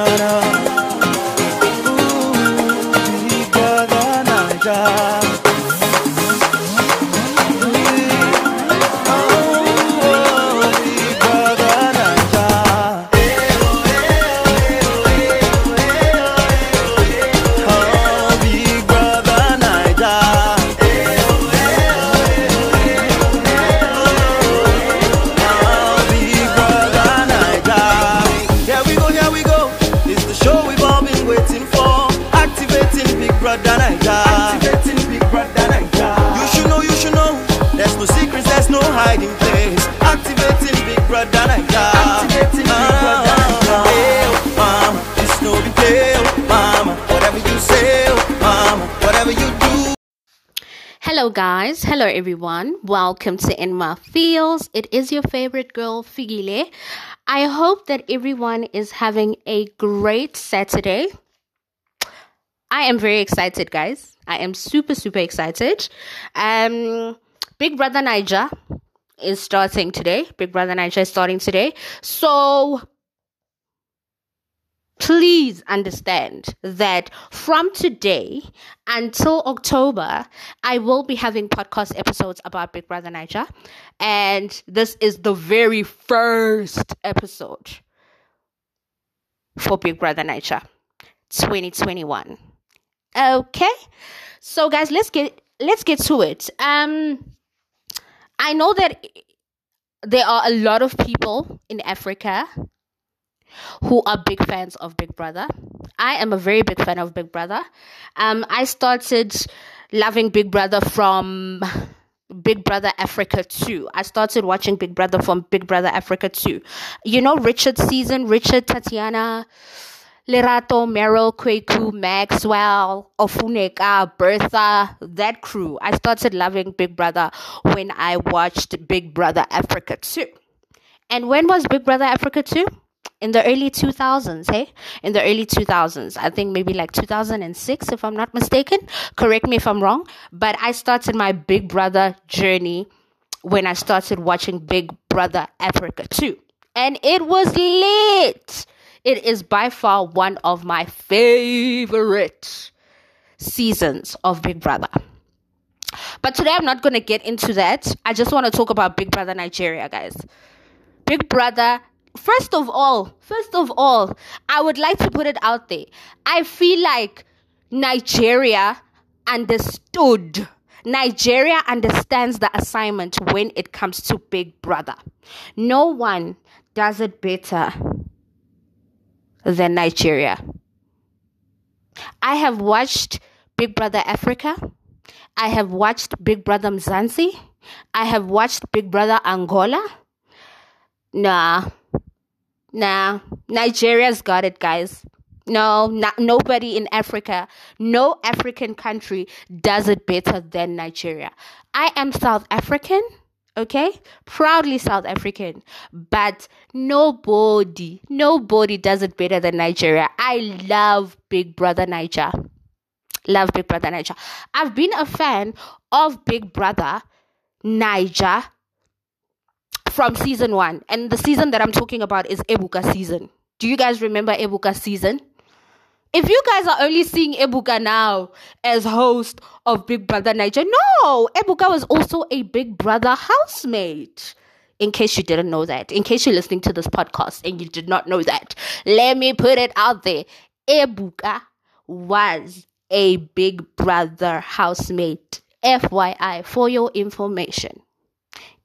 na na. Guys. Hello, everyone. Welcome to In My Feels. It is your favorite girl, Figile. I hope that everyone is having a great Saturday. I am very excited, guys. I am super, super excited. Um, Big Brother Naija is starting today. Big Brother Naija is starting today. So please understand that from today until October, I will be having podcast episodes about Big Brother Naija. And this is the very first episode for Big Brother Naija 2021. Okay. So guys, let's get let's get to it. Um I know that there are a lot of people in Africa who are big fans of Big Brother. I am a very big fan of Big Brother. Um, I started loving Big Brother from Big Brother Africa 2. I started watching Big Brother from Big Brother Africa 2. You know Richard season, Richard, Tatiana, Lerato, Meryl, Kweku, Maxwell, Ofunneka, Bertha, that crew. I started loving Big Brother when I watched Big Brother Africa 2. And when was Big Brother Africa 2? In the early 2000s, hey? In the early 2000s. I think maybe like 2006, if I'm not mistaken. Correct me if I'm wrong. But I started my Big Brother journey when I started watching Big Brother Africa 2. And it was lit. It is by far one of my favorite seasons of Big Brother. But today I'm not going to get into that. I just want to talk about Big Brother Nigeria, guys. Big Brother, first of all, first of all, I would like to put it out there. I feel like Nigeria understood. Nigeria understands the assignment when it comes to Big Brother. No one does it better than Nigeria. I have watched Big Brother Africa. I have watched Big Brother Mzansi. I have watched Big Brother Angola. Nah. Nah. Nigeria's got it, guys. No, not, nobody in Africa, no African country does it better than Nigeria. I am South African, okay? Proudly South African. But nobody, nobody does it better than Nigeria. I love Big Brother Naija. Love Big Brother Naija. I've been a fan of Big Brother Naija from season one. And the season that I'm talking about is Ebuka season. Do you guys remember Ebuka season? If you guys are only seeing Ebuka now as host of Big Brother Naija, no, Ebuka was also a Big Brother housemate. In case you didn't know that, in case you're listening to this podcast and you did not know that, let me put it out there. Ebuka was a Big Brother housemate. FYI, for your information,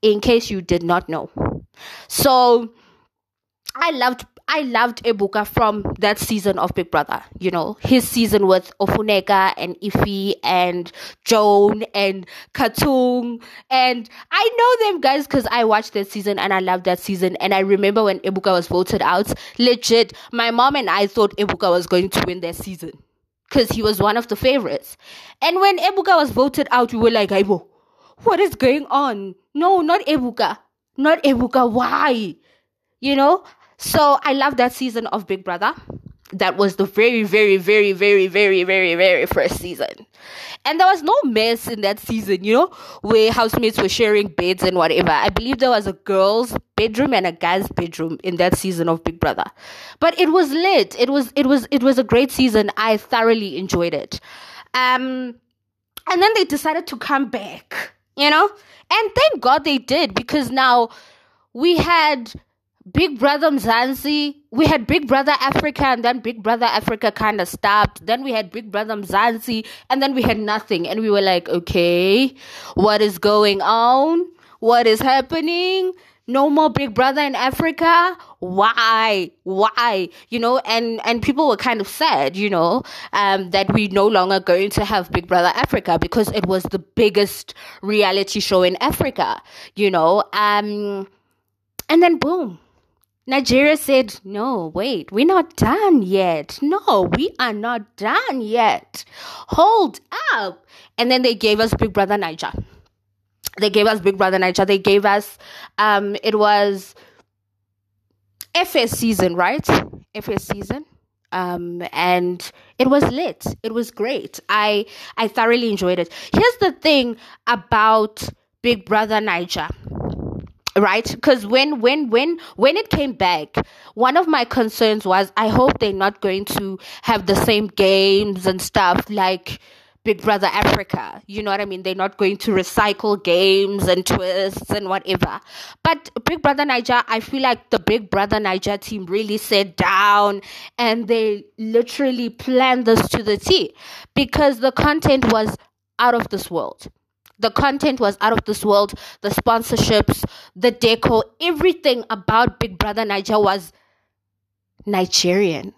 in case you did not know. So, I loved I loved Ebuka from that season of Big Brother. You know, his season with Ofunneka and Ifi and Joan and Katung. And I know them guys because I watched that season and I loved that season. And I remember when Ebuka was voted out, legit, my mom and I thought Ebuka was going to win that season because he was one of the favorites. And when Ebuka was voted out, we were like, Aibo, what is going on? No, not Ebuka. Not Ebuka. Why? You know? So I love that season of Big Brother. that was the very, very, very, very, very, very, very first season. And there was no mess in that season, you know, where housemates were sharing beds and whatever. I believe there was a girl's bedroom and a guy's bedroom in that season of Big Brother. But it was lit. It was it was it was a great season. I thoroughly enjoyed it. Um and then they decided to come back, you know? And thank God they did because now we had Big Brother Mzansi, we had Big Brother Africa, and then Big Brother Africa kind of stopped. Then we had Big Brother Mzansi, and then we had nothing. And we were like, okay, what is going on? What is happening? No more Big Brother in Africa. Why? Why? You know, and and people were kind of sad, you know, um, that we no longer going to have Big Brother Africa because it was the biggest reality show in Africa, you know. Um, and then boom, Nigeria said, No, wait, we're not done yet. No, we are not done yet. Hold up. And then they gave us Big Brother Naija. They gave us Big Brother Naija. They gave us, um, it was FS season, right? FS season. Um, and it was lit. It was great. I I thoroughly enjoyed it. Here's the thing about Big Brother Naija right because when when when when it came back one of my concerns was i hope they're not going to have the same games and stuff like big brother africa you know what i mean they're not going to recycle games and twists and whatever but big brother naija i feel like the big brother naija team really sat down and they literally planned this to the t because the content was out of this world the content was out of this world. The sponsorships, the deco, everything about Big Brother Naija was Nigerian.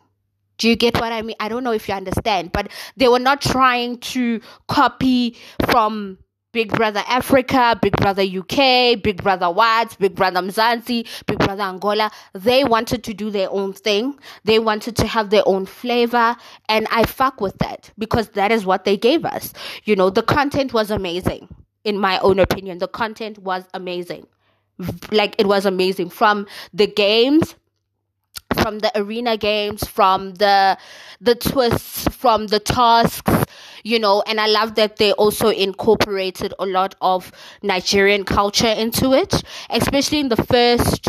Do you get what I mean? I don't know if you understand, but they were not trying to copy from Big Brother Africa, Big Brother UK, Big Brother Watts, Big Brother Mzansi, Big Brother Angola. They wanted to do their own thing. They wanted to have their own flavor. And I fuck with that because that is what they gave us. You know, the content was amazing, in my own opinion. The content was amazing. Like, it was amazing. From the games from the arena games, from the the twists, from the tasks, you know, and I love that they also incorporated a lot of Nigerian culture into it, especially in the first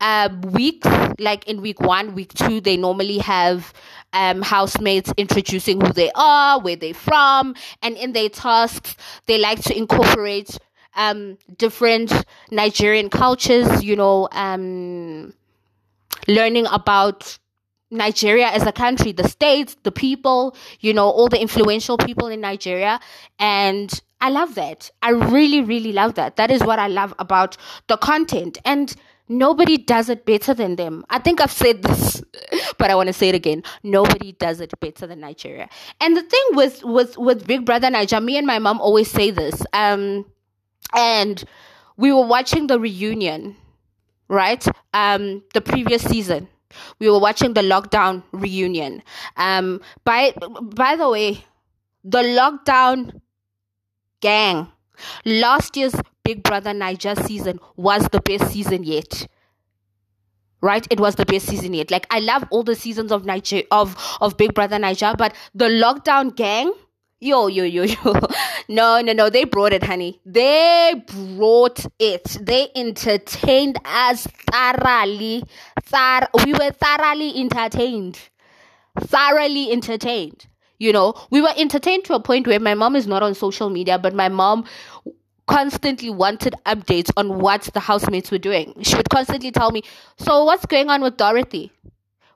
uh, weeks, like in week one, week two, they normally have um, housemates introducing who they are, where they're from, and in their tasks, they like to incorporate um, different Nigerian cultures, you know, um, learning about Nigeria as a country, the states, the people, you know, all the influential people in Nigeria. And I love that. I really, really love that. That is what I love about the content. And nobody does it better than them. I think I've said this, but I want to say it again. Nobody does it better than Nigeria. And the thing with, with, with Big Brother Nigeria, me and my mom always say this. Um, and we were watching the reunion right? Um, the previous season, we were watching the lockdown reunion. Um, by by the way, the lockdown gang, last year's Big Brother Naija season was the best season yet. Right, it was the best season yet. Like I love all the seasons of Naija of of Big Brother Naija, but the lockdown gang Yo, yo, yo, yo. No, no, no. They brought it, honey. They brought it. They entertained us thoroughly. Thor- we were thoroughly entertained. Thoroughly entertained. You know, we were entertained to a point where my mom is not on social media, but my mom constantly wanted updates on what the housemates were doing. She would constantly tell me, So, what's going on with Dorothy?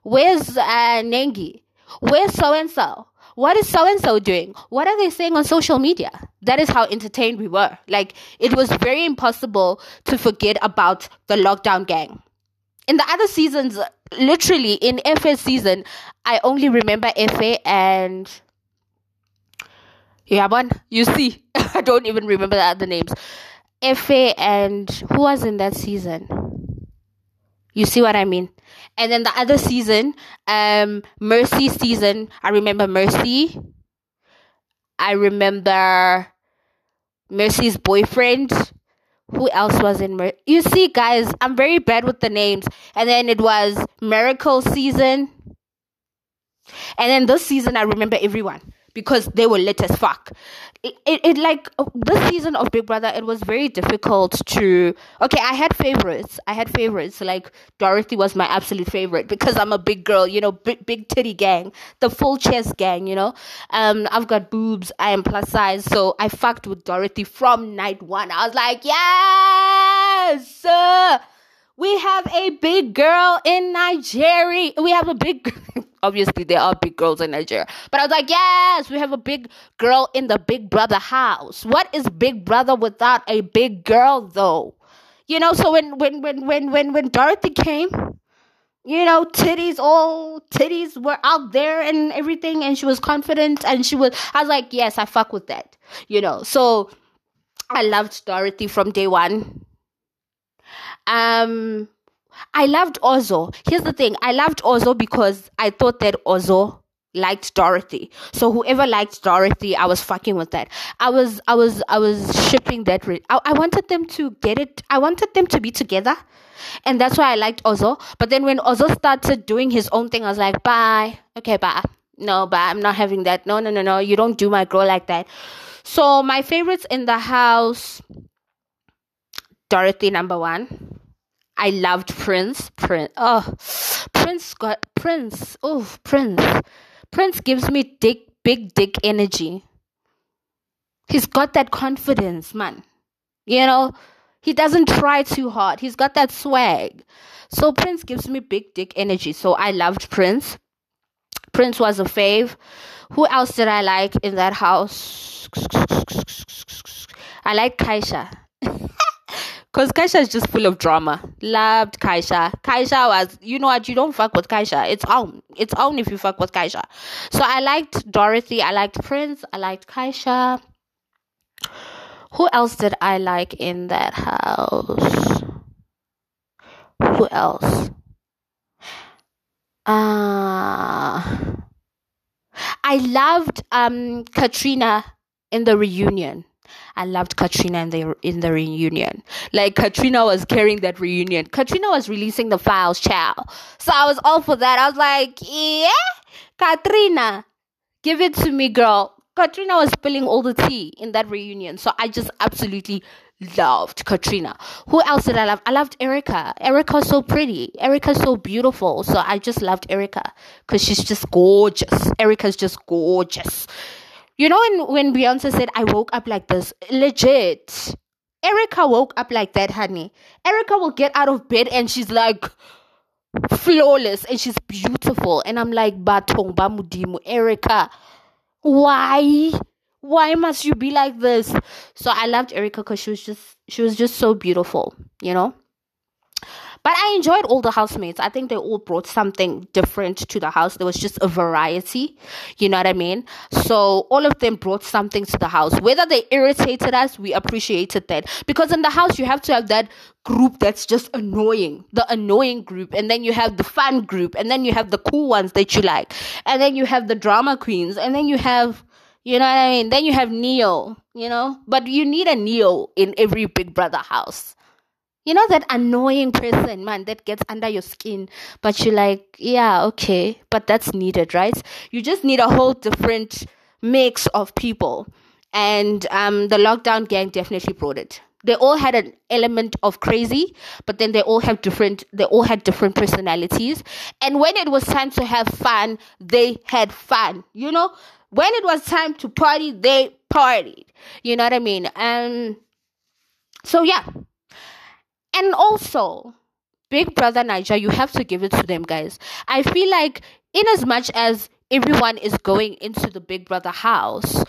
Where's uh, Nengi? Where's so and so? What is so and so doing? What are they saying on social media? That is how entertained we were. Like, it was very impossible to forget about the lockdown gang. In the other seasons, literally in Efe season, I only remember Efe and. Yeah, man, you see, I don't even remember the other names. Efe and who was in that season? You see what I mean? And then the other season, um, Mercy season, I remember Mercy. I remember Mercy's boyfriend. Who else was in Mer- You see, guys, I'm very bad with the names. And then it was Miracle season. And then this season, I remember everyone because they were lit as fuck. It, it, it, like this season of Big Brother, it was very difficult to. Okay, I had favorites. I had favorites. Like Dorothy was my absolute favorite because I'm a big girl, you know, big big titty gang, the full chest gang, you know. Um, I've got boobs. I am plus size, so I fucked with Dorothy from night one. I was like, yes. Uh, we have a big girl in Nigeria. We have a big obviously there are big girls in Nigeria. But I was like, yes, we have a big girl in the Big Brother house. What is Big Brother without a big girl though? You know, so when when when when when when Dorothy came, you know, titties all titties were out there and everything and she was confident and she was I was like, yes, I fuck with that. You know. So I loved Dorothy from day one. Um I loved Ozo. Here's the thing I loved Ozo because I thought that Ozo liked Dorothy. So whoever liked Dorothy, I was fucking with that. I was I was I was shipping that re- I, I wanted them to get it. I wanted them to be together. And that's why I liked Ozo. But then when Ozo started doing his own thing, I was like, bye. Okay, bye. No, bye. I'm not having that. No, no, no, no. You don't do my girl like that. So my favorites in the house Dorothy number one. I loved Prince. Prince. Oh, Prince got Prince. Oh, Prince. Prince gives me dick, big dick energy. He's got that confidence, man. You know, he doesn't try too hard. He's got that swag. So Prince gives me big dick energy. So I loved Prince. Prince was a fave. Who else did I like in that house? I like Kaisha. Because Kaisha is just full of drama. Loved Kaisha. Kaisha was, you know what, you don't fuck with Kaisha. It's on. It's on if you fuck with Kaisha. So I liked Dorothy. I liked Prince. I liked Kaisha. Who else did I like in that house? Who else? Uh, I loved um Katrina in the reunion. I loved Katrina in the in the reunion. Like Katrina was carrying that reunion. Katrina was releasing the files, chow. So I was all for that. I was like, yeah, Katrina, give it to me, girl. Katrina was spilling all the tea in that reunion. So I just absolutely loved Katrina. Who else did I love? I loved Erica. Erica's so pretty. Erica's so beautiful. So I just loved Erica because she's just gorgeous. Erica's just gorgeous. You know when when Beyonce said I woke up like this, legit. Erica woke up like that, honey. Erica will get out of bed and she's like flawless and she's beautiful. And I'm like, Batong Bamudimu, Erica, why? Why must you be like this? So I loved Erica because she was just she was just so beautiful, you know? But I enjoyed all the housemates. I think they all brought something different to the house. There was just a variety. You know what I mean? So all of them brought something to the house. Whether they irritated us, we appreciated that. Because in the house, you have to have that group that's just annoying. The annoying group. And then you have the fun group. And then you have the cool ones that you like. And then you have the drama queens. And then you have you know what I mean? Then you have Neo, you know? But you need a Neo in every Big Brother house. You know that annoying person, man, that gets under your skin, but you're like, yeah, okay, but that's needed, right? You just need a whole different mix of people. And um, the lockdown gang definitely brought it. They all had an element of crazy, but then they all have different. They all had different personalities. And when it was time to have fun, they had fun. You know, when it was time to party, they partied. You know what I mean? And so yeah, and also, Big Brother Naija, you have to give it to them, guys. I feel like, in as much as everyone is going into the Big Brother house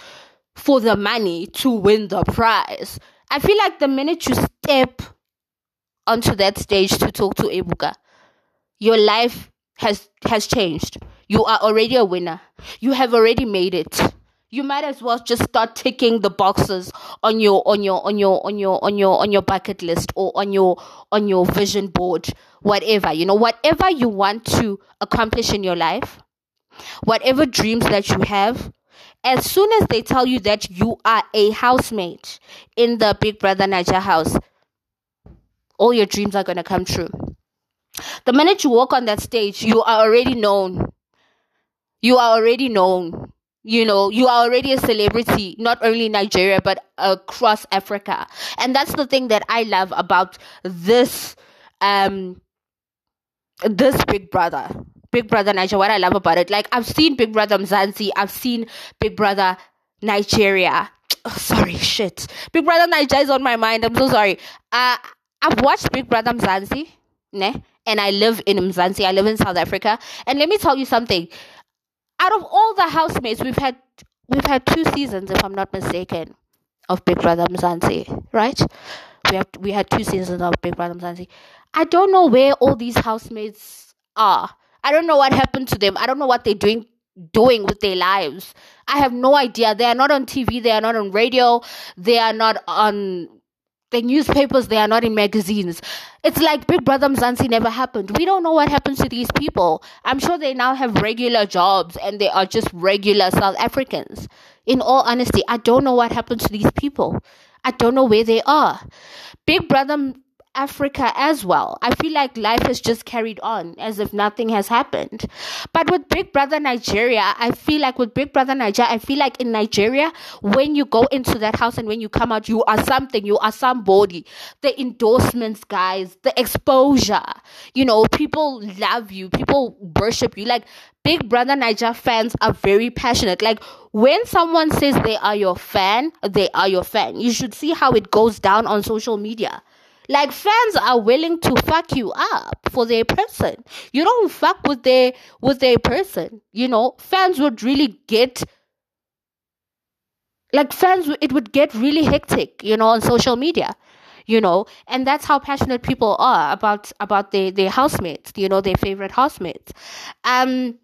for the money to win the prize, I feel like the minute you step onto that stage to talk to Ebuka, your life has has changed. You are already a winner. You have already made it you might as well just start ticking the boxes on your on your on your on your on your on your bucket list or on your on your vision board whatever you know whatever you want to accomplish in your life whatever dreams that you have as soon as they tell you that you are a housemate in the big brother naija house all your dreams are going to come true the minute you walk on that stage you are already known you are already known. You know, you are already a celebrity, not only in Nigeria, but across Africa. And that's the thing that I love about this, um, this Big Brother. Big Brother Nigeria, what I love about it. Like, I've seen Big Brother Mzansi, I've seen Big Brother Nigeria. Oh, sorry, shit. Big Brother Nigeria is on my mind. I'm so sorry. Uh, I've watched Big Brother Mzansi, ne? and I live in Mzansi. I live in South Africa. And let me tell you something. Out of all the housemates, we've had we've had two seasons, if I'm not mistaken, of Big Brother Mzansi, right? We have we had two seasons of Big Brother Mzansi. I don't know where all these housemates are. I don't know what happened to them. I don't know what they're doing doing with their lives. I have no idea. They are not on TV, they are not on radio, they are not on the newspapers, they are not in magazines. It's like Big Brother Mzansi never happened. We don't know what happens to these people. I'm sure they now have regular jobs and they are just regular South Africans. In all honesty, I don't know what happened to these people. I don't know where they are. Big Brother Africa as well. I feel like life has just carried on as if nothing has happened. But with Big Brother Nigeria, I feel like with Big Brother Nigeria, I feel like in Nigeria, when you go into that house and when you come out, you are something, you are somebody. The endorsements, guys, the exposure, you know, people love you, people worship you. Like Big Brother Nigeria fans are very passionate. Like when someone says they are your fan, they are your fan. You should see how it goes down on social media. Like fans are willing to fuck you up for their person. You don't fuck with their with their person. You know, fans would really get like fans it would get really hectic, you know, on social media. You know, and that's how passionate people are about about their, their housemates, you know, their favorite housemates. Um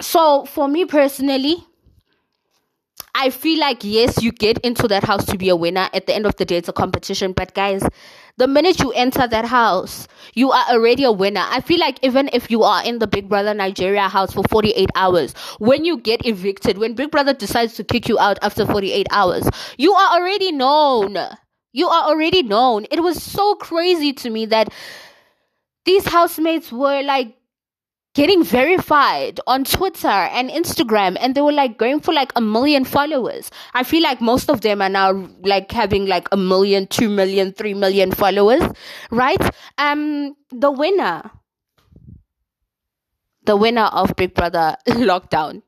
so for me personally, I feel like yes, you get into that house to be a winner. At the end of the day, it's a competition. But guys, the minute you enter that house, you are already a winner. I feel like even if you are in the Big Brother Nigeria house for 48 hours, when you get evicted, when Big Brother decides to kick you out after 48 hours, you are already known. You are already known. It was so crazy to me that these housemates were like getting verified on Twitter and Instagram and they were like going for like a million followers. I feel like most of them are now like having like a million, two million, three million followers, right? Um the winner the winner of Big Brother Lockdown.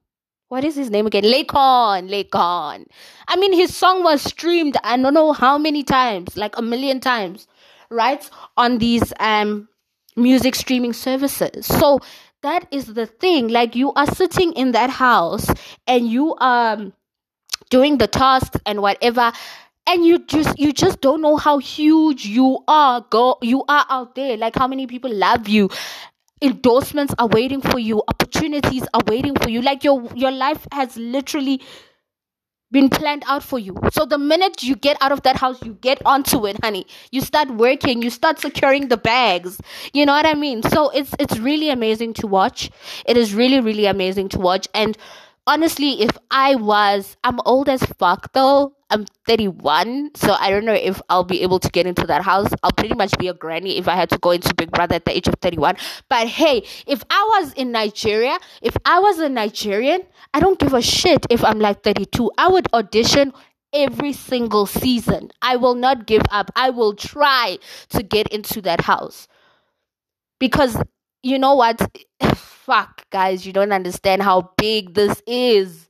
What is his name again? Laycon, Laycon. I mean, his song was streamed. I don't know how many times, like a million times, right? On these um music streaming services. So that is the thing. Like you are sitting in that house and you are um, doing the tasks and whatever and you just you just don't know how huge you are go you are out there. Like how many people love you? Endorsements are waiting for you. Opportunities are waiting for you. Like your your life has literally been planned out for you. So the minute you get out of that house, you get onto it, honey. You start working, you start securing the bags. You know what I mean? So it's it's really amazing to watch. It is really really amazing to watch and honestly, if I was, I'm old as fuck though. I'm 31, so I don't know if I'll be able to get into that house. I'll pretty much be a granny if I had to go into Big Brother at the age of 31. But hey, if I was in Nigeria, if I was a Nigerian, I don't give a shit if I'm like 32. I would audition every single season. I will not give up. I will try to get into that house. Because you know what? Fuck, guys, you don't understand how big this is.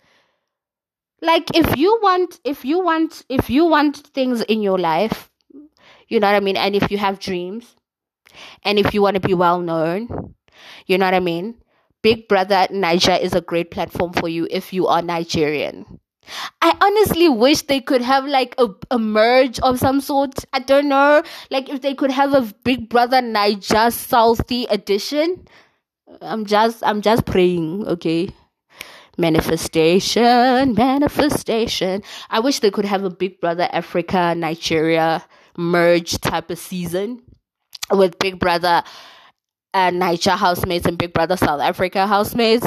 Like if you want if you want if you want things in your life, you know what I mean, and if you have dreams, and if you want to be well known, you know what I mean? Big Brother Naija is a great platform for you if you are Nigerian. I honestly wish they could have like a, a merge of some sort. I don't know. Like if they could have a Big Brother Naija Southie edition. I'm just I'm just praying, okay? Manifestation, manifestation. I wish they could have a Big Brother Africa Nigeria merge type of season with Big Brother uh, Naija housemates and Big Brother South Africa housemates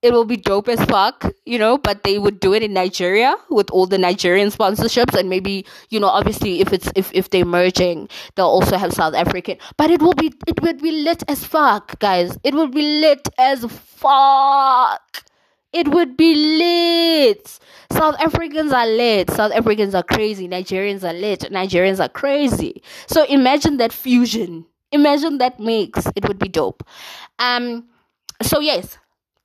it will be dope as fuck, you know, but they would do it in Nigeria with all the Nigerian sponsorships and maybe, you know, obviously if it's if, if they're merging, they'll also have South African. But it will be it would be lit as fuck, guys. It will be lit as fuck. It would be lit. South Africans are lit. South Africans are crazy. Nigerians are lit. Nigerians are crazy. So imagine that fusion. Imagine that mix. It would be dope. Um. So yes,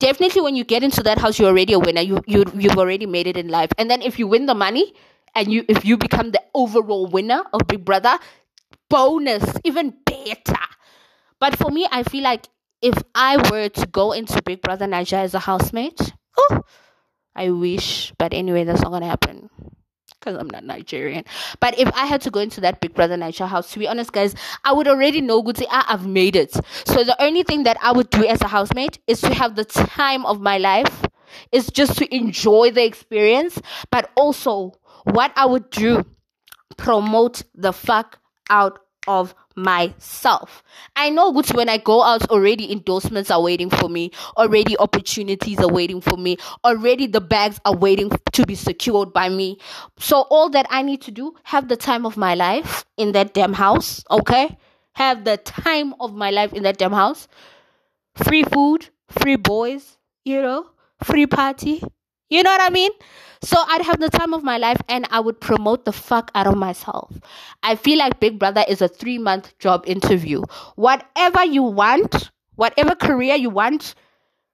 definitely when you get into that house, you're already a winner. You you you've already made it in life. And then if you win the money, and you if you become the overall winner of Big Brother, bonus, even better. But for me, I feel like if I were to go into Big Brother Naija as a housemate, oh, I wish. But anyway, that's not gonna happen because I'm not Nigerian. But if I had to go into that Big Brother Naija house, to be honest, guys, I would already know. Ah, I've made it. So the only thing that I would do as a housemate is to have the time of my life. Is just to enjoy the experience, but also what I would do promote the fuck out of myself. I know good when I go out already endorsements are waiting for me, already opportunities are waiting for me, already the bags are waiting to be secured by me. So all that I need to do have the time of my life in that damn house, okay? Have the time of my life in that damn house. Free food, free boys, you know, free party. You know what I mean? So I'd have the time of my life and I would promote the fuck out of myself. I feel like Big Brother is a three month job interview. Whatever you want, whatever career you want,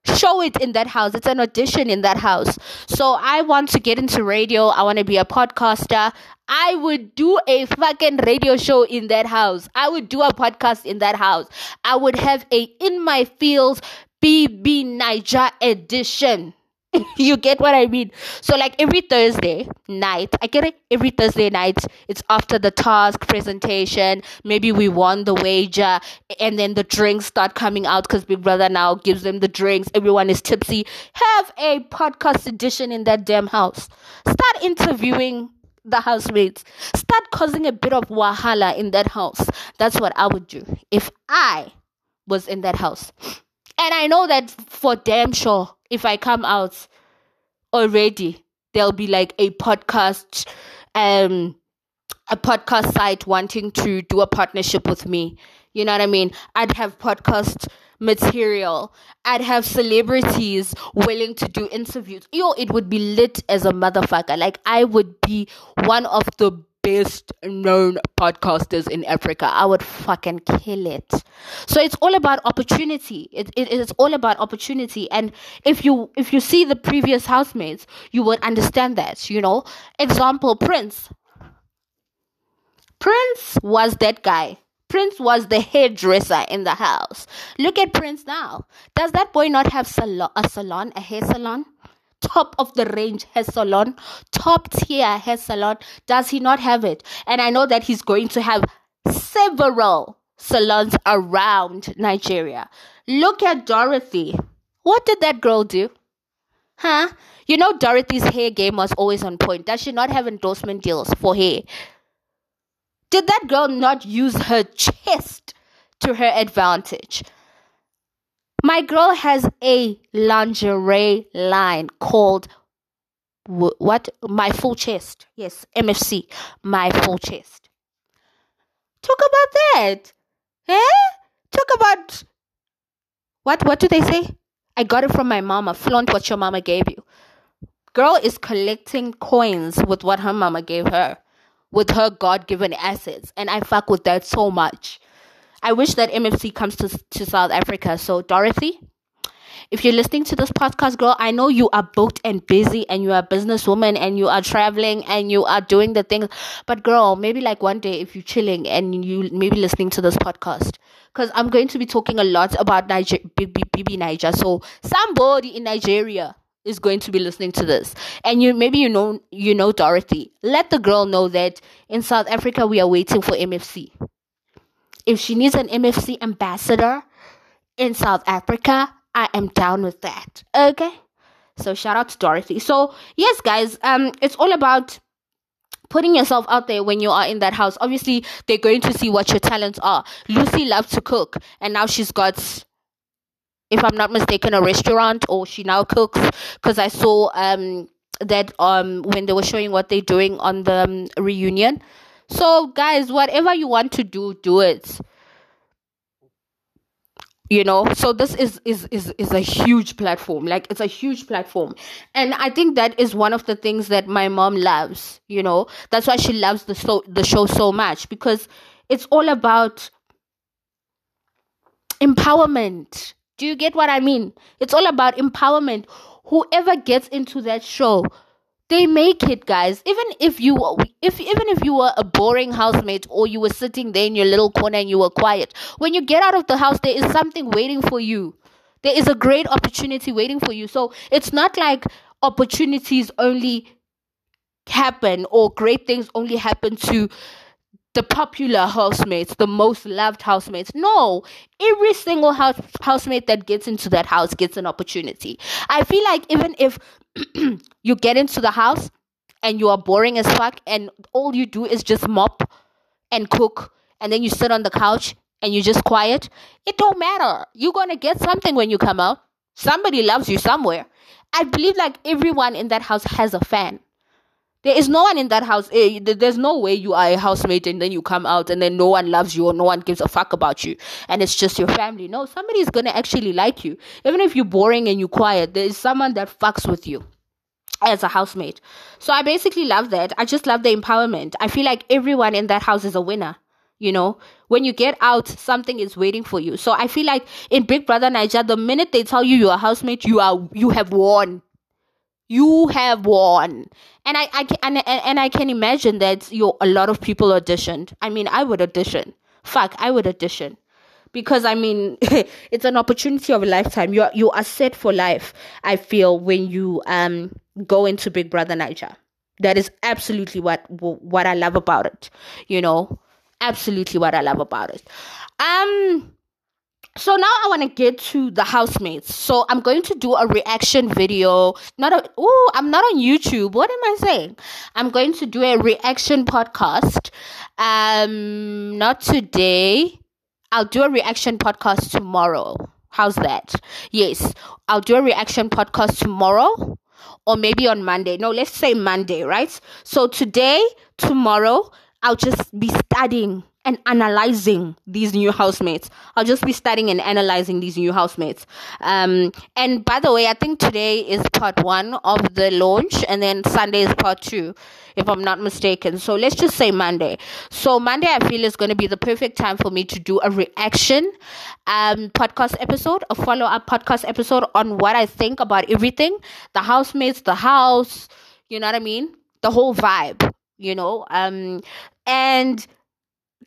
show it in that house. It's an audition in that house. So I want to get into radio. I want to be a podcaster. I would do a fucking radio show in that house. I would do a podcast in that house. I would have a in my feels BB Naija edition. you get what I mean? So like every Thursday night, I get it every Thursday night, it's after the task presentation. Maybe we won the wager and then the drinks start coming out because Big Brother now gives them the drinks. Everyone is tipsy. Have a podcast edition in that damn house. Start interviewing the housemates. Start causing a bit of wahala in that house. That's what I would do if I was in that house. And I know that for damn sure, if I come out already, there'll be like a podcast, um, a podcast site wanting to do a partnership with me. You know what I mean? I'd have podcast material. I'd have celebrities willing to do interviews. Yo, it would be lit as a motherfucker. Like I would be one of the best known podcasters in Africa. I would fucking kill it. So it's all about opportunity. It, it is all about opportunity. And if you if you see the previous housemates, you would understand that, you know. Example Prince. Prince was that guy. Prince was the hairdresser in the house. Look at Prince now. Does that boy not have a salon, a hair salon? Top of the range hair salon, top tier hair salon. Does he not have it? And I know that he's going to have several salons around Nigeria. Look at Dorothy. What did that girl do? Huh? You know Dorothy's hair game was always on point. Does she not have endorsement deals for hair? Did that girl not use her chest to her advantage? My girl has a lingerie line called what? My full chest. Yes, MFC. My full chest. Talk about that. Eh? Talk about what? What do they say? I got it from my mama. Flaunt what your mama gave you. Girl is collecting coins with what her mama gave her, with her God given assets, and I fuck with that so much. I wish that MFC comes to, to South Africa. So, Dorothy, if you're listening to this podcast, girl, I know you are booked and busy and you are a businesswoman and you are traveling and you are doing the things. But, girl, maybe like one day if you're chilling and you maybe listening to this podcast, because I'm going to be talking a lot about Niger- BB Naija. So, somebody in Nigeria is going to be listening to this and you maybe you know you know Dorothy let the girl know that in South Africa we are waiting for MFC if she needs an MFC ambassador in South Africa, I am down with that. Okay? So shout out to Dorothy. So yes, guys, um, it's all about putting yourself out there when you are in that house. Obviously, they're going to see what your talents are. Lucy loves to cook, and now she's got, if I'm not mistaken, a restaurant, or she now cooks. Because I saw um that um when they were showing what they're doing on the um, reunion. So, guys, whatever you want to do, do it. you know so this is is is is a huge platform. Like it's a huge platform. And i think that is one of the things that my mom loves you know? That's why she loves the so the show so much because it's all about empowerment. Do you get what i mean? It's all about empowerment. Whoever gets into that show they make it guys. Even if you if even if you were a boring housemate or you were sitting there in your little corner and you were quiet when you get out of the house there is something waiting for you. There is a great opportunity waiting for you. So it's not like opportunities only happen or great things only happen to the popular housemates, the most loved housemates. No, every single house housemate that gets into that house gets an opportunity. I feel like even if you get into the house and you are boring as fuck and all you do is just mop and cook and then you sit on the couch and you're just quiet, it don't matter. You're gonna get something when you come out. Somebody loves you somewhere. I believe like everyone in that house has a fan. There is no one in that house. Eh, there's no way you are a housemate and then you come out and then no one loves you or no one gives a fuck about you and it's just your family. No, somebody is gonna actually like you. Even if you're boring and you're quiet, there is someone that fucks with you as a housemate. So I basically love that. I just love the empowerment. I feel like everyone in that house is a winner. You know, when you get out, something is waiting for you. So I feel like in Big Brother Naija, the minute they tell you you're a housemate, you are you have won you have won. And i, I can, and, and i can imagine that you a lot of people auditioned. I mean i would audition. Fuck i would audition. Because i mean it's an opportunity of a lifetime. You are, you are set for life i feel when you um go into big brother naija that is absolutely what what i love about it you know? Absolutely what i love about it. Um so now I want to get to the housemates. So I'm going to do a reaction video. Not a oh, I'm not on YouTube. What am I saying? I'm going to do a reaction podcast. Um, not today. I'll do a reaction podcast tomorrow. How's that? Yes, I'll do a reaction podcast tomorrow or maybe on Monday. No, let's say Monday, right? So today, tomorrow, I'll just be studying and analyzing these new housemates. I'll just be studying and analyzing these new housemates. Um, and by the way, I think today is part one of the launch, and then Sunday is part two, if I'm not mistaken. So let's just say Monday. So Monday, I feel is going to be the perfect time for me to do a reaction um, podcast episode, a follow up podcast episode on what I think about everything the housemates, the house, you know what I mean? The whole vibe, you know? Um, and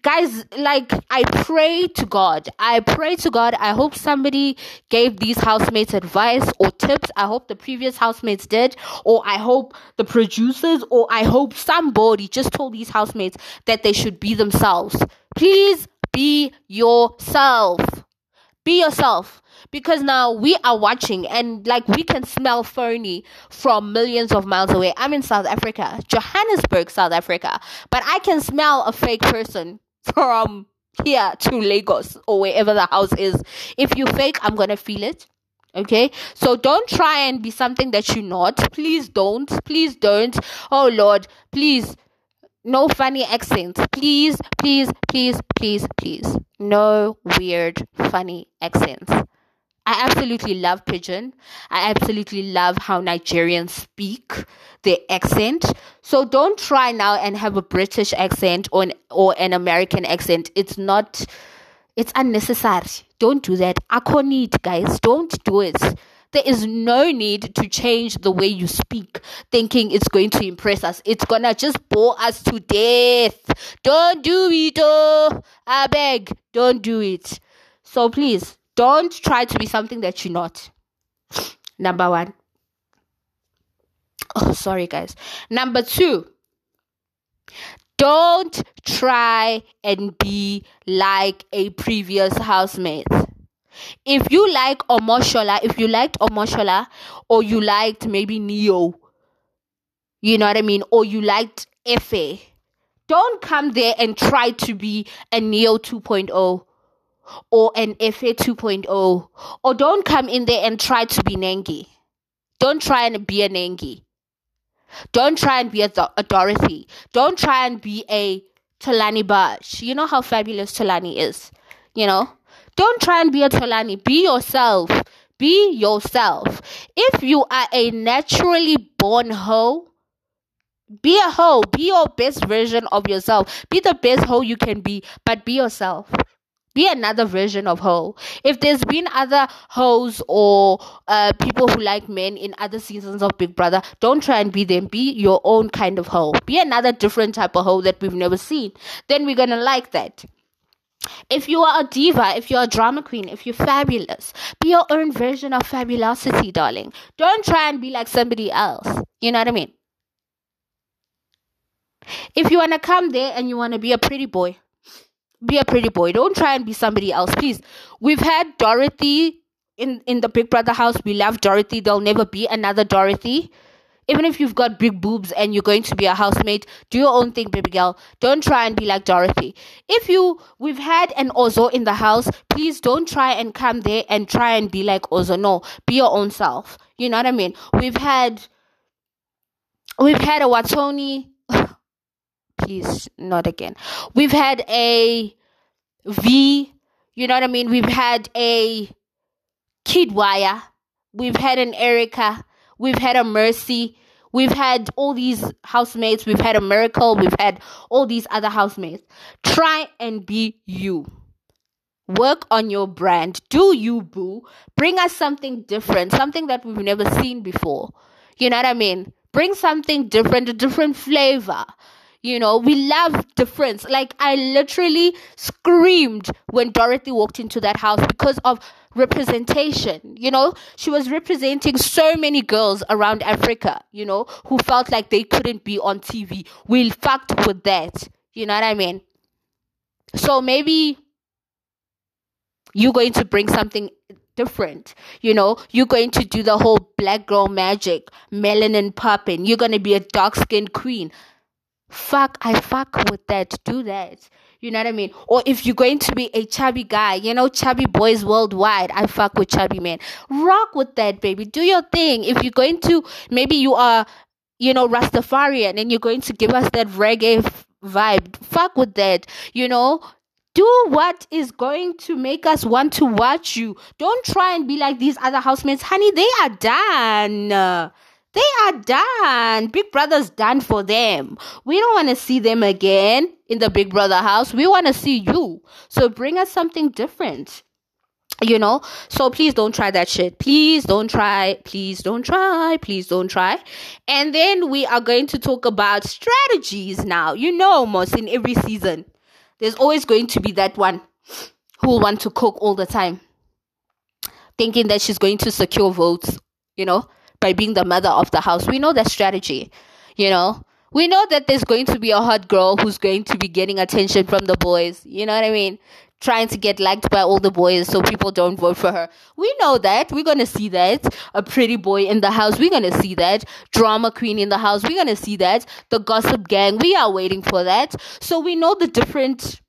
guys like i pray to god. I pray to god. I hope somebody gave these housemates advice or tips. I hope the previous housemates did. Or i hope the producers or i hope somebody just told these housemates that they should be themselves. Please be yourself. Be yourself. Because now we are watching and like we can smell phony from millions of miles away. I'm in South Africa, Johannesburg, South Africa, but I can smell a fake person from here to Lagos or wherever the house is. If you fake, I'm gonna feel it. Okay, so don't try and be something that you're not. Please don't. Please don't. Oh Lord, please. No funny accents. Please, please, please, please, please. No weird funny accents. I absolutely love pidgin. I absolutely love how Nigerians speak their accent. So don't try now and have a British accent or an, or an American accent. It's not it's unnecessary. Don't do that. I need guys. Don't do it. There is no need to change the way you speak, thinking it's going to impress us. It's gonna just bore us to death. Don't do it, oh! I beg, don't do it. So please, don't try to be something that you're not. Number one. Oh, sorry, guys. Number two. Don't try and be like a previous housemate. If you like Omashola, if you liked Omashola, or you liked maybe Neo, you know what I mean, or you liked Efe, don't come there and try to be a Neo 2.0 or an Efe 2.0 or don't come in there and try to be Nengi. Don't try and be a Nengi. Don't try and be a, a Dorothy. Don't try and be a Tolani Baj. You know how fabulous Talani is. You know? Don't try and be a Tolani. Be yourself. Be yourself. If you are a naturally born hoe, be a hoe. Be your best version of yourself. Be the best hoe you can be, but be yourself. Be another version of hoe. If there's been other hoes or uh, people who like men in other seasons of Big Brother, don't try and be them. Be your own kind of hoe. Be another different type of hoe that we've never seen. Then we're gonna like that. If you are a diva, if you're a drama queen, if you're fabulous, be your own version of fabulosity, darling. Don't try and be like somebody else. You know what I mean? If you want to come there and you want to be a pretty boy, be a pretty boy. Don't try and be somebody else, please. We've had Dorothy in in the Big Brother house. We love Dorothy. There'll never be another Dorothy. Even if you've got big boobs and you're going to be a housemate, do your own thing, baby girl. Don't try and be like Dorothy. If you we've had an Ozo in the house, please don't try and come there and try and be like Ozo. No, be your own self. You know what I mean? We've had we've had a Wathoni please not again. We've had a v you know what i mean? We've had a Kiddwaya we've had an erica. We've had a mercy. We've had all these housemates. We've had a miracle. We've had all these other housemates. Try and be you. Work on your brand. Do you boo. Bring us something different something that we've never seen before. You know what i mean? Bring something different a different flavor you know, we love difference. Like I literally screamed when Dorothy walked into that house because of representation. You know, she was representing so many girls around Africa, you know, who felt like they couldn't be on TV. We fucked with that. You know what I mean? So maybe you're going to bring something different. You know, you're going to do the whole black girl magic, melanin popping. You're going to be a dark skinned queen fuck i fuck with that. Do that. You know what i mean? Or if you're going to be a chubby guy you know chubby boys worldwide i fuck with chubby men. Rock with that baby. Do your thing. If you're going to maybe you are you know rastafarian and you're going to give us that reggae f- vibe fuck with that. You know? Do what is going to make us want to watch you. Don't try and be like these other housemates. Honey, they are done. They are done. Big Brother's done for them. We don't want to see them again in the Big Brother house. We want to see you. So bring us something different. You know, so please don't try that shit. Please don't try. Please don't try. Please don't try. And then we are going to talk about strategies now. You know, almost in every season, there's always going to be that one who will want to cook all the time, thinking that she's going to secure votes. You know, by being the mother of the house. We know that strategy, you know. We know that there's going to be a hot girl who's going to be getting attention from the boys. You know what I mean? Trying to get liked by all the boys so people don't vote for her. We know that. We're going to see that. A pretty boy in the house. We're going to see that. Drama queen in the house. We're going to see that. The gossip gang. We are waiting for that. So we know the different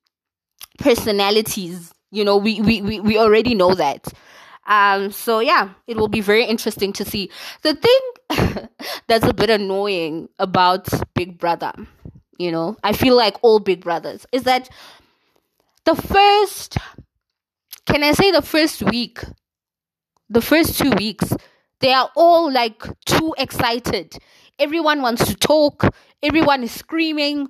personalities. You know, we, we, we, we already know that. Um, so yeah, it will be very interesting to see. The thing that's a bit annoying about Big Brother, you know, I feel like all Big Brothers, is that the first, can I say the first week, the first two weeks, they are all like too excited. Everyone wants to talk, everyone is screaming,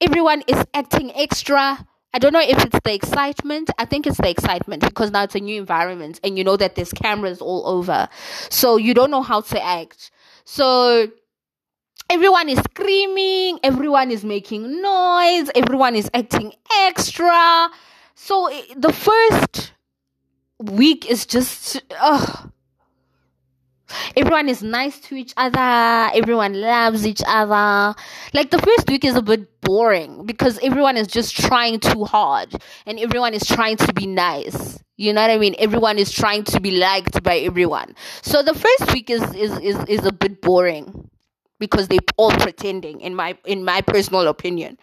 everyone is acting extra I don't know if it's the excitement. I think it's the excitement because now it's a new environment and you know that there's cameras all over. So you don't know how to act. So everyone is screaming, everyone is making noise, everyone is acting extra. So eh, the first week is just everyone is nice to each other. Everyone loves each other. Like the first week is a bit boring because everyone is just trying too hard and everyone is trying to be nice. You know what i mean? Everyone is trying to be liked by everyone. So the first week is is is, is a bit boring because they're all pretending in my in my personal opinion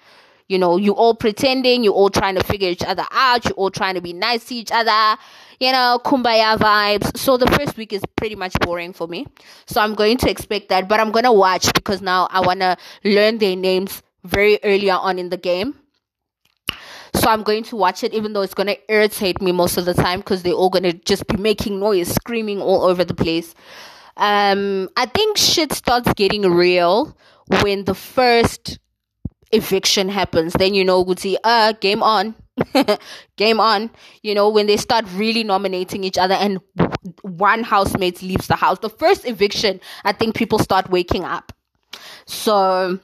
you know, you all pretending, you all trying to figure each other out, you all trying to be nice to each other, you know, kumbaya vibes. So the first week is pretty much boring for me. So I'm going to expect that, but I'm going to watch because now I want to learn their names very earlier on in the game. So I'm going to watch it, even though it's going to irritate me most of the time because they're all going to just be making noise, screaming all over the place. Um, I think shit starts getting real when the first eviction happens. Then you know, see, uh, game on. game on you know when they start really nominating each other and one housemate leaves the house the first eviction i think people start waking up so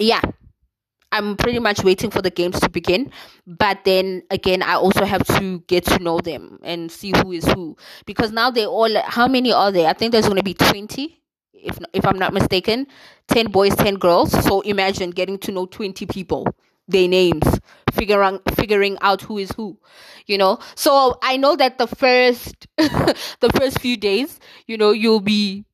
yeah I'm pretty much waiting for the games to begin. But then again, I also have to get to know them and see who is who. Because now they all, how many are there? I think there's going to be 20, if, if I'm not mistaken. 10 boys, 10 girls. So imagine getting to know 20 people, their names, figuring, figuring out who is who, you know. So I know that the first, the first few days, you know, you'll be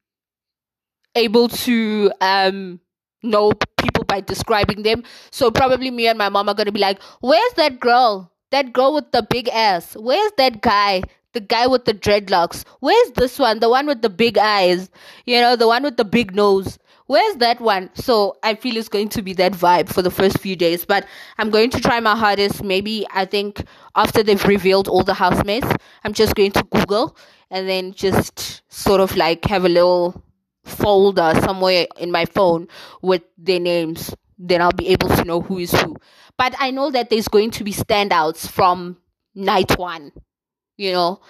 able to, um, know people by describing them. So probably me and my mom are gonna be like, "Where's that girl? That girl with the big ass? Where's that guy? The guy with the dreadlocks? Where's this one? The one with the big eyes? You know, the one with the big nose." Where's that one? So I feel it's going to be that vibe for the first few days, but I'm going to try my hardest. Maybe I think after they've revealed all the housemates, I'm just going to Google and then just sort of like have a little folder somewhere in my phone with their names then I'll be able to know who is who. But I know that there's going to be standouts from night one, you know.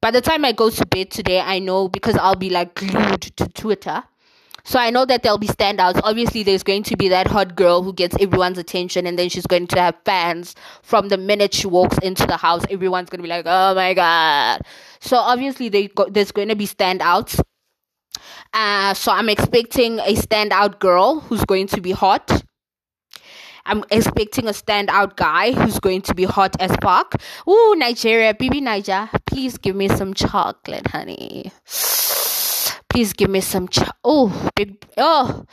By the time I go to bed today, I know because I'll be like glued to Twitter. So I know that there'll be standouts. Obviously, there's going to be that hot girl who gets everyone's attention, and then she's going to have fans from the minute she walks into the house. Everyone's going to be like, oh my God. So obviously, go- there's going to be standouts uh, so I'm expecting a standout girl who's going to be hot. I'm expecting a standout guy who's going to be hot as fuck. Ooh, Nigeria, baby Naija, please give me some chocolate, honey. Please give me some cho- oh, big oh.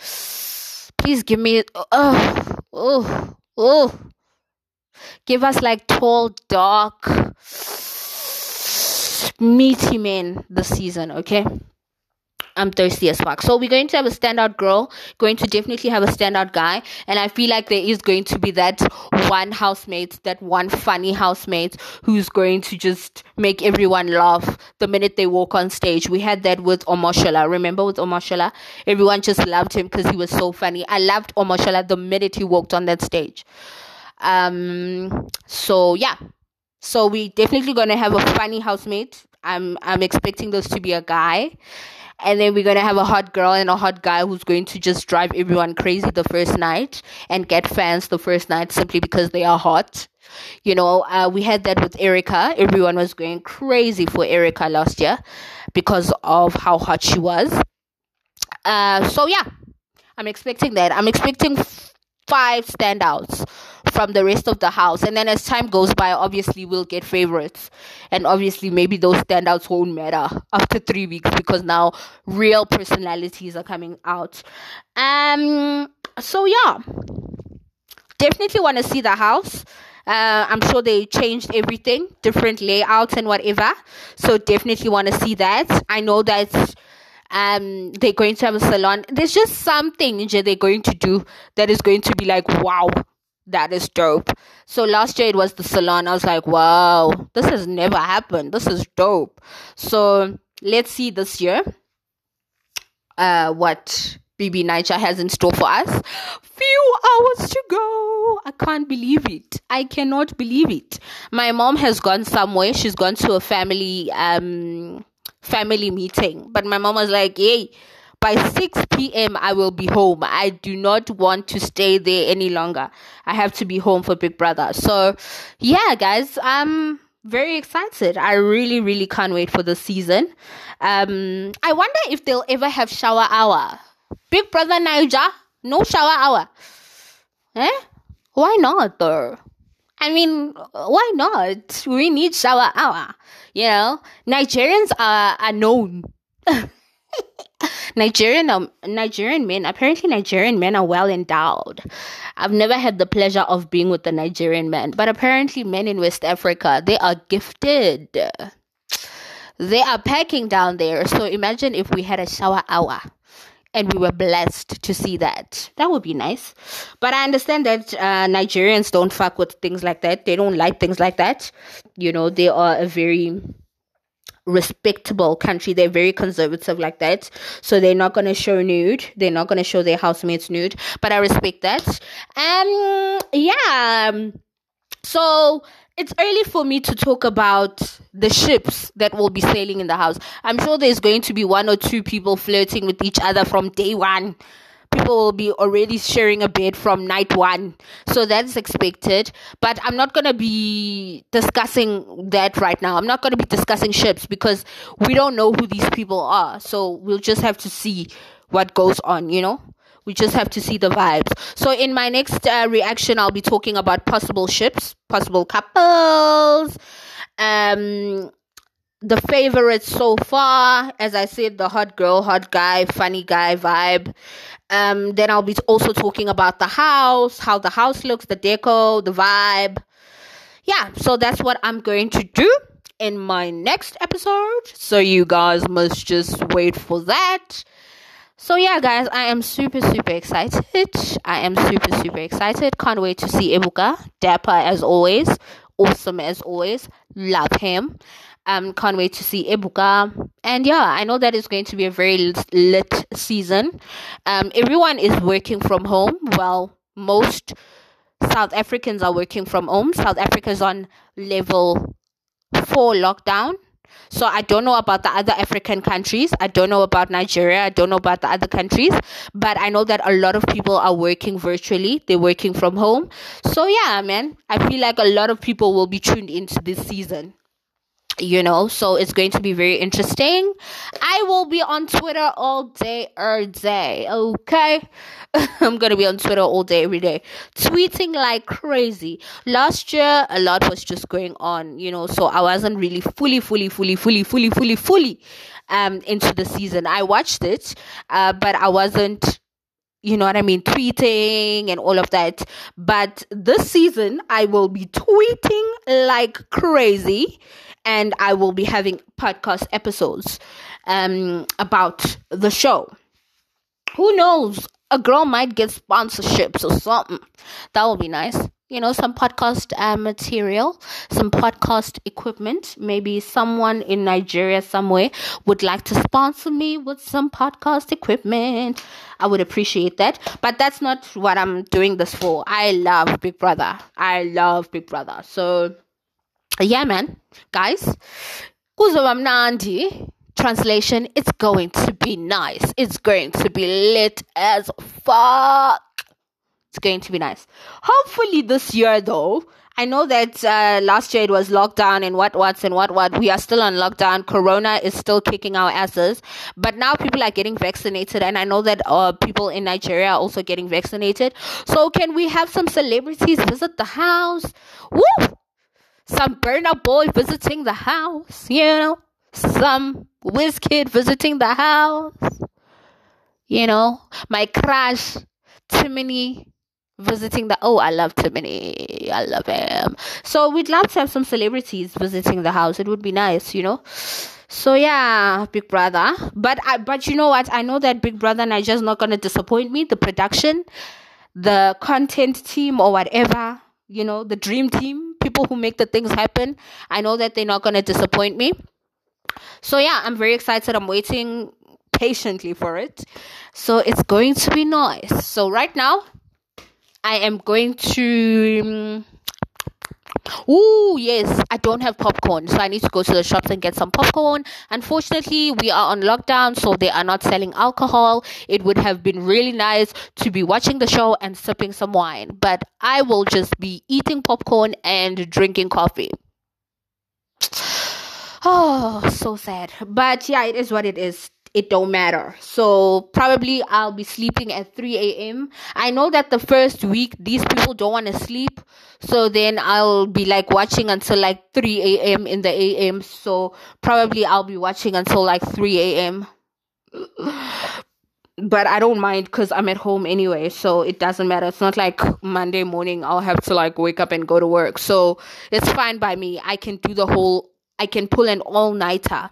Please give me oh oh oh. Give us like tall, dark, meaty men this season, okay? I'm thirsty as fuck. So we're going to have a standout girl, going to definitely have a standout guy, and I feel like there is going to be that one housemate, that one funny housemate who's going to just make everyone laugh the minute they walk on stage. We had that with Omashola. Remember with Omashola? Everyone just loved him because he was so funny. I loved Omashola the minute he walked on that stage. Um so yeah. So we definitely gonna have a funny housemate. I'm I'm expecting this to be a guy and then we're gonna have a hot girl and a hot guy who's going to just drive everyone crazy the first night and get fans the first night simply because they are hot. You know, uh, we had that with Erica. Everyone was going crazy for Erica last year because of how hot she was. Uh, so yeah, I'm expecting that. I'm expecting five standouts from the rest of the house. And then as time goes by, obviously we'll get favorites. And obviously maybe those standouts won't matter after three weeks because now real personalities are coming out. Um so yeah. Definitely want to see the house. Uh, I'm sure they changed everything, different layouts and whatever. So definitely want to see that. I know that um they're going to have a salon. There's just something they're going to do that is going to be like wow that is dope. So last year it was the salon. I was like, wow, this has never happened. This is dope. So let's see this year uh, what BB Naija has in store for us. Few hours to go. I can't believe it. I cannot believe it. My mom has gone somewhere. She's gone to a family um family meeting. But my mom was like, hey, by 6 p.m. I will be home. I do not want to stay there any longer. I have to be home for Big Brother. So, yeah, guys, I'm very excited. I really, really can't wait for the season. Um, I wonder if they'll ever have shower hour. Big Brother Naija, no shower hour. Eh? Why not though? I mean, why not? We need shower hour. You know, Nigerians are, are known. Nigerian um, Nigerian men apparently Nigerian men are well endowed. I've never had the pleasure of being with a Nigerian man, but apparently men in West Africa they are gifted. They are packing down there. So imagine if we had a shower hour and we were blessed to see that. That would be nice. But I understand that uh, Nigerians don't fuck with things like that. They don't like things like that. You know, they are a very respectable country. They're very conservative like that. So they're not to show nude. They're not to show their housemates nude. But I respect that. Um, yeah. So it's early for me to talk about the ships that will be sailing in the house. I'm sure there's going to be one or two people flirting with each other from day one. People will be already sharing a bed from night one. So that's expected. But I'm not going to be discussing that right now. I'm not going to be discussing ships because we don't know who these people are. So we'll just have to see what goes on, you know? We just have to see the vibes. So in my next uh, reaction, I'll be talking about possible ships, possible couples, um, the favorites so far. As I said, the hot girl, hot guy, funny guy vibe. Um, then I'll be also talking about the house, how the house looks, the deco, the vibe. Yeah, so that's what I'm going to do in my next episode. So you guys must just wait for that. So yeah, guys, I am super super excited. I am super super excited. Can't wait to see Ebuka. Dapper as always, awesome as always. Love him. Um, can't wait to see Ebuka. And yeah, I know that it's going to be a very lit season. Um, everyone is working from home. Well, most South Africans are working from home. South Africa is on level four lockdown so I don't know about the other African countries. I don't know about Nigeria. I don't know about the other countries. But I know that a lot of people are working virtually. They're working from home. So yeah, man, I feel like a lot of people will be tuned into this season you know so it's going to be very interesting. I will be on twitter all day every day okay? I'm gonna be on twitter all day every day tweeting like crazy. Last year a lot was just going on you know so i wasn't really fully fully fully fully fully fully fully um into the season. I watched it uh, but i wasn't you know what I mean, tweeting and all of that. But this season, I will be tweeting like crazy and I will be having podcast episodes um, about the show. Who knows? A girl might get sponsorships or something. That would be nice. You know, some podcast uh, material, some podcast equipment. Maybe someone in Nigeria somewhere would like to sponsor me with some podcast equipment. I would appreciate that. But that's not what I'm doing this for. I love Big Brother. I love Big Brother. So yeah man guys translation it's going to be nice it's going to be lit as fuck it's going to be nice hopefully this year though I know that uh, last year it was lockdown and what what's and what what. We are still on lockdown. Corona is still kicking our asses. But now people are getting vaccinated, and I know that uh, people in Nigeria are also getting vaccinated. So can we have some celebrities visit the house? Woo! Some Burna Boy visiting the house, you know, some Wizkid visiting the house, you know, my crush Timini visiting the oh I love Timini, I love him. So we'd love to have some celebrities visiting the house. It would be nice, you know. So yeah, Big Brother. But I but you know what? I know that Big Brother Nigeria's not gonna disappoint me. The production, the content team or whatever, you know, the dream team people who make the things happen. I know that they're not going to disappoint me. So, yeah, I'm very excited. I'm waiting patiently for it. So, it's going to be nice. So, right now, I am going to. Um, Oh, yes, I don't have popcorn, so I need to go to the shops and get some popcorn. Unfortunately, we are on lockdown, so they are not selling alcohol. It would have been really nice to be watching the show and sipping some wine, but I will just be eating popcorn and drinking coffee. Oh, so sad. But yeah, it is what it is it don't matter. So probably I'll be sleeping at 3 a.m. I know that the first week these people don't want to sleep. So then I'll be like watching until like 3 a.m. in the a.m. So probably I'll be watching until like 3 a.m. but I don't mind because I'm at home anyway, so it doesn't matter. It's not like Monday morning I'll have to like wake up and go to work. So it's fine by me. I can do the whole I can pull an all nighter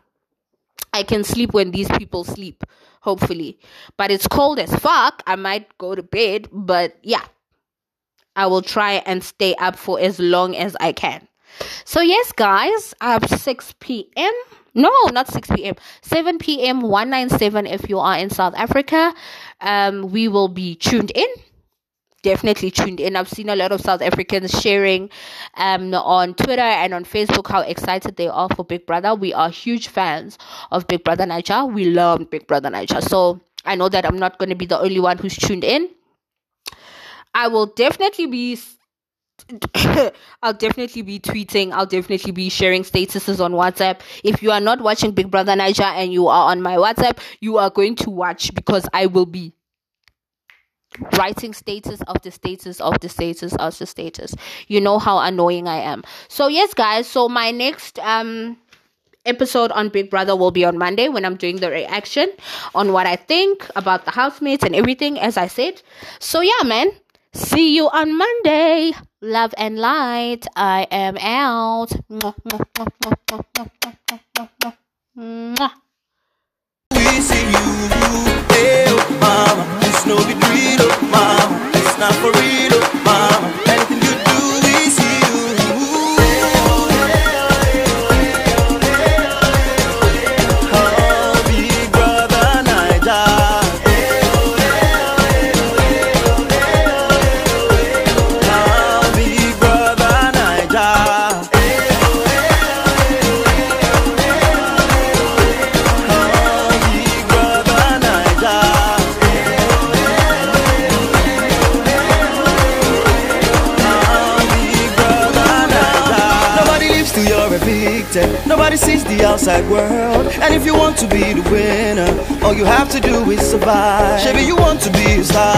I can sleep when these people sleep, hopefully. But it's cold as fuck. I might go to bed, but yeah. I will try and stay up for as long as I can. So, yes, guys, at 6 p.m. No, not 6 p.m. 7 p.m. 197 if you are in South Africa. Um, we will be tuned in definitely tuned in. I've seen a lot of South Africans sharing um, on Twitter and on Facebook how excited they are for Big Brother. We are huge fans of Big Brother Naija. We love Big Brother Naija. So I know that I'm not going to be the only one who's tuned in. I will definitely be. I'll definitely be tweeting. I'll definitely be sharing statuses on WhatsApp. If you are not watching Big Brother Naija and you are on my WhatsApp, you are going to watch because I will be writing status of the status of the status of the status. You know how annoying I am. So yes, guys. So my next um episode on Big Brother will be on Monday when I'm doing the reaction on what I think about the housemates and everything, as I said. So yeah, man. See you on Monday. Love and light. I am out. We see you, hey, oh, mama. It's no be real, oh, mama. It's not for real, mama. Evicted. Nobody sees the outside world. And if you want to be the winner, all you have to do is survive. Maybe you want to be a star.